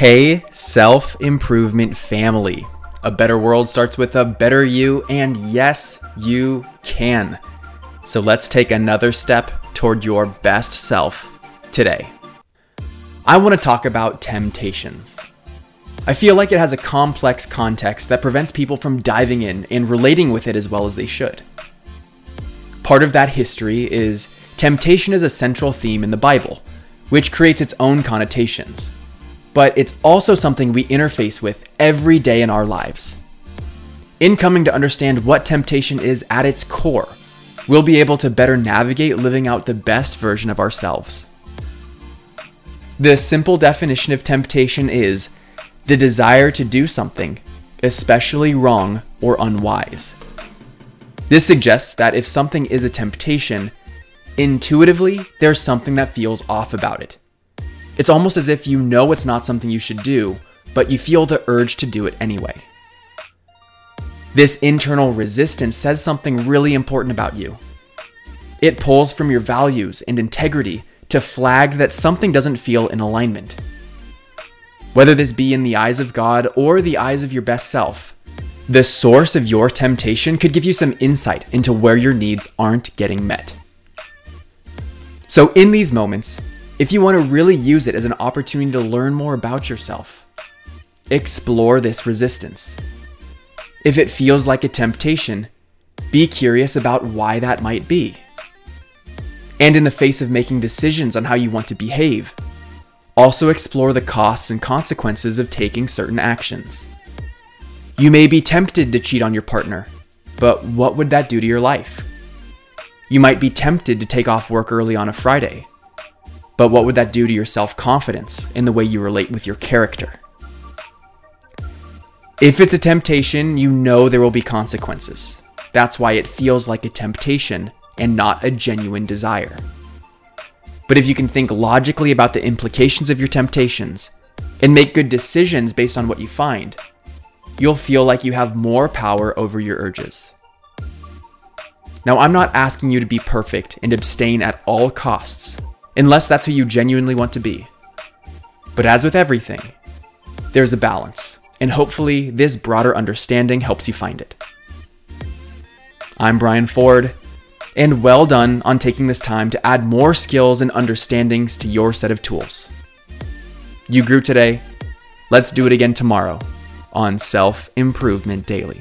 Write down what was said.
Hey, self improvement family. A better world starts with a better you, and yes, you can. So let's take another step toward your best self today. I want to talk about temptations. I feel like it has a complex context that prevents people from diving in and relating with it as well as they should. Part of that history is temptation is a central theme in the Bible, which creates its own connotations but it's also something we interface with every day in our lives. In coming to understand what temptation is at its core, we'll be able to better navigate living out the best version of ourselves. The simple definition of temptation is the desire to do something, especially wrong or unwise. This suggests that if something is a temptation, intuitively there's something that feels off about it. It's almost as if you know it's not something you should do, but you feel the urge to do it anyway. This internal resistance says something really important about you. It pulls from your values and integrity to flag that something doesn't feel in alignment. Whether this be in the eyes of God or the eyes of your best self, the source of your temptation could give you some insight into where your needs aren't getting met. So, in these moments, if you want to really use it as an opportunity to learn more about yourself, explore this resistance. If it feels like a temptation, be curious about why that might be. And in the face of making decisions on how you want to behave, also explore the costs and consequences of taking certain actions. You may be tempted to cheat on your partner, but what would that do to your life? You might be tempted to take off work early on a Friday, but what would that do to your self confidence in the way you relate with your character? If it's a temptation, you know there will be consequences. That's why it feels like a temptation and not a genuine desire. But if you can think logically about the implications of your temptations and make good decisions based on what you find, you'll feel like you have more power over your urges. Now, I'm not asking you to be perfect and abstain at all costs unless that's who you genuinely want to be. But as with everything, there's a balance, and hopefully, this broader understanding helps you find it. I'm Brian Ford, and well done on taking this time to add more skills and understandings to your set of tools. You grew today. Let's do it again tomorrow on Self Improvement Daily.